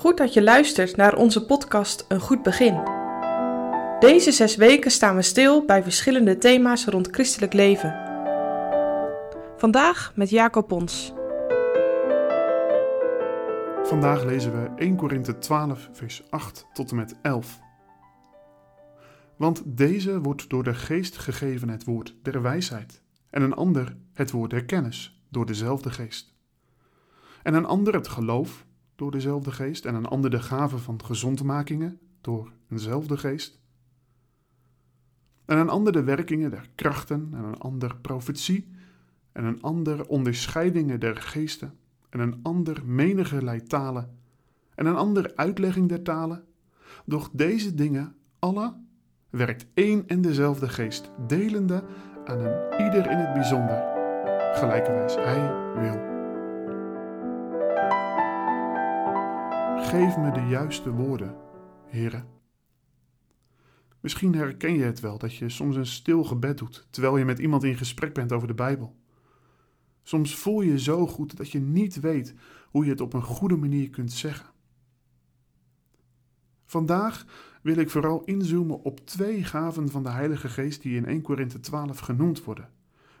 Goed dat je luistert naar onze podcast Een Goed Begin. Deze zes weken staan we stil bij verschillende thema's rond christelijk leven. Vandaag met Jacob Pons. Vandaag lezen we 1 Korinthe 12, vers 8 tot en met 11. Want deze wordt door de geest gegeven het woord der wijsheid, en een ander het woord der kennis, door dezelfde geest. En een ander het geloof, door dezelfde geest, en een ander de gave van gezondmakingen, door eenzelfde geest. En een ander de werkingen der krachten, en een ander profetie, en een ander onderscheidingen der geesten, en een ander menige talen, en een ander uitlegging der talen. Doch deze dingen, alle, werkt één en dezelfde geest, delende aan een ieder in het bijzonder, gelijkerwijs hij wil. Geef me de juiste woorden, heren. Misschien herken je het wel dat je soms een stil gebed doet terwijl je met iemand in gesprek bent over de Bijbel. Soms voel je zo goed dat je niet weet hoe je het op een goede manier kunt zeggen. Vandaag wil ik vooral inzoomen op twee gaven van de Heilige Geest die in 1 Korinthe 12 genoemd worden: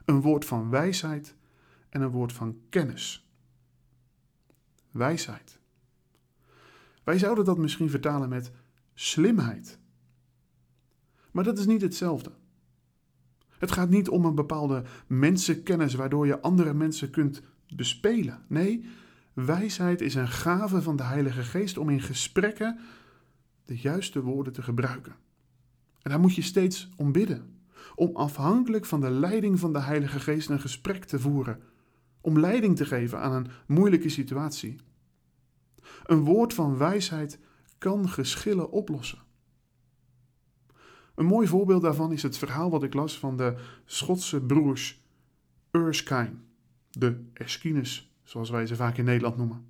een woord van wijsheid en een woord van kennis. Wijsheid. Wij zouden dat misschien vertalen met slimheid. Maar dat is niet hetzelfde. Het gaat niet om een bepaalde mensenkennis waardoor je andere mensen kunt bespelen. Nee, wijsheid is een gave van de Heilige Geest om in gesprekken de juiste woorden te gebruiken. En daar moet je steeds om bidden. Om afhankelijk van de leiding van de Heilige Geest een gesprek te voeren. Om leiding te geven aan een moeilijke situatie. Een woord van wijsheid kan geschillen oplossen. Een mooi voorbeeld daarvan is het verhaal wat ik las van de Schotse broers Erskine, de Eschines, zoals wij ze vaak in Nederland noemen.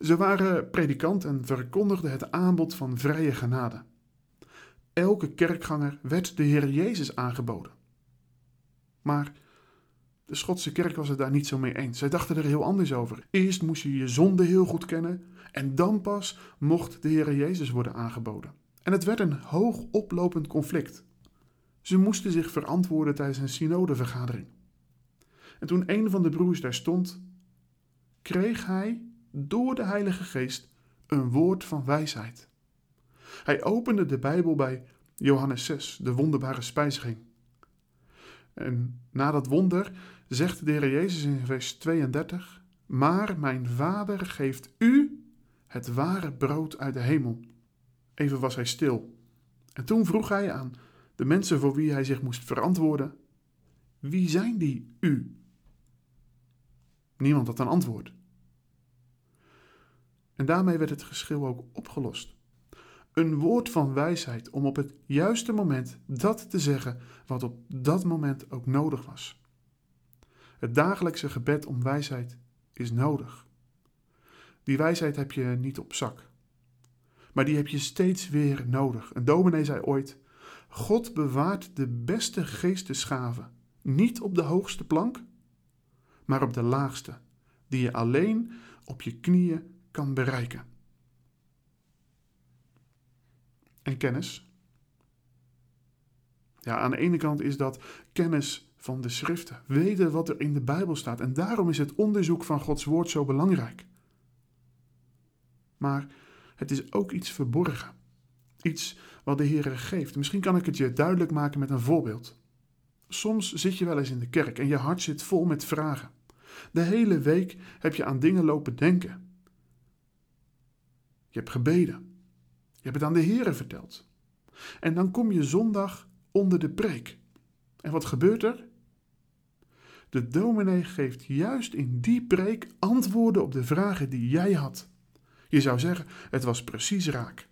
Ze waren predikant en verkondigden het aanbod van vrije genade. Elke kerkganger werd de Heer Jezus aangeboden. Maar de Schotse kerk was het daar niet zo mee eens. Zij dachten er heel anders over. Eerst moest je je zonde heel goed kennen en dan pas mocht de Heer Jezus worden aangeboden. En het werd een hoog oplopend conflict. Ze moesten zich verantwoorden tijdens een synodevergadering. En toen een van de broers daar stond, kreeg hij door de Heilige Geest een woord van wijsheid. Hij opende de Bijbel bij Johannes 6, de wonderbare spijziging. En na dat wonder zegt de Heer Jezus in vers 32: Maar mijn Vader geeft u het ware brood uit de hemel. Even was hij stil. En toen vroeg hij aan de mensen voor wie hij zich moest verantwoorden: Wie zijn die u? Niemand had een antwoord. En daarmee werd het geschil ook opgelost. Een woord van wijsheid om op het juiste moment dat te zeggen wat op dat moment ook nodig was. Het dagelijkse gebed om wijsheid is nodig. Die wijsheid heb je niet op zak. Maar die heb je steeds weer nodig. Een dominee zei ooit: God bewaart de beste geestesgaven niet op de hoogste plank, maar op de laagste, die je alleen op je knieën kan bereiken. En kennis? Ja, aan de ene kant is dat kennis van de schriften, weten wat er in de Bijbel staat. En daarom is het onderzoek van Gods woord zo belangrijk. Maar het is ook iets verborgen. Iets wat de Heer geeft. Misschien kan ik het je duidelijk maken met een voorbeeld. Soms zit je wel eens in de kerk en je hart zit vol met vragen. De hele week heb je aan dingen lopen denken. Je hebt gebeden. Je hebt het aan de Heer verteld. En dan kom je zondag onder de preek. En wat gebeurt er? De dominee geeft juist in die preek antwoorden op de vragen die jij had. Je zou zeggen, het was precies raak.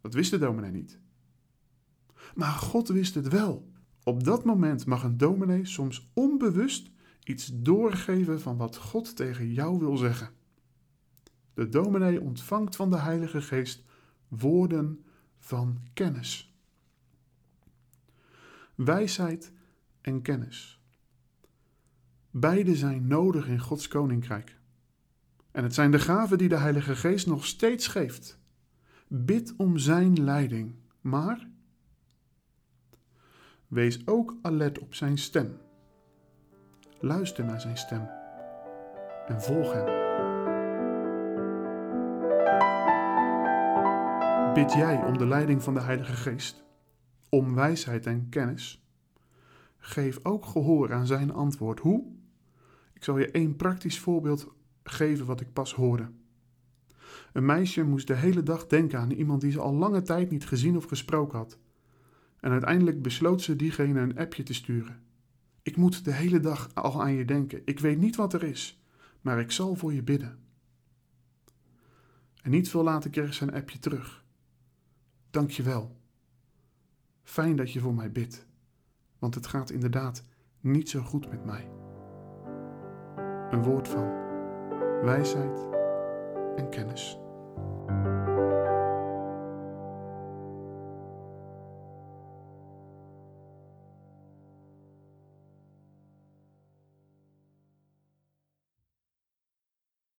Dat wist de dominee niet. Maar God wist het wel. Op dat moment mag een dominee soms onbewust iets doorgeven van wat God tegen jou wil zeggen. De dominee ontvangt van de Heilige Geest woorden van kennis. Wijsheid en kennis. Beide zijn nodig in Gods koninkrijk. En het zijn de gaven die de Heilige Geest nog steeds geeft. Bid om Zijn leiding, maar wees ook alert op Zijn stem. Luister naar Zijn stem en volg Hem. Bid jij om de leiding van de Heilige Geest, om wijsheid en kennis? Geef ook gehoor aan Zijn antwoord. Hoe? Ik zal je één praktisch voorbeeld geven wat ik pas hoorde. Een meisje moest de hele dag denken aan iemand die ze al lange tijd niet gezien of gesproken had. En uiteindelijk besloot ze diegene een appje te sturen. Ik moet de hele dag al aan je denken. Ik weet niet wat er is, maar ik zal voor je bidden. En niet veel later kreeg ze een appje terug. Dank je wel. Fijn dat je voor mij bidt, want het gaat inderdaad niet zo goed met mij. Een woord van wijsheid en kennis.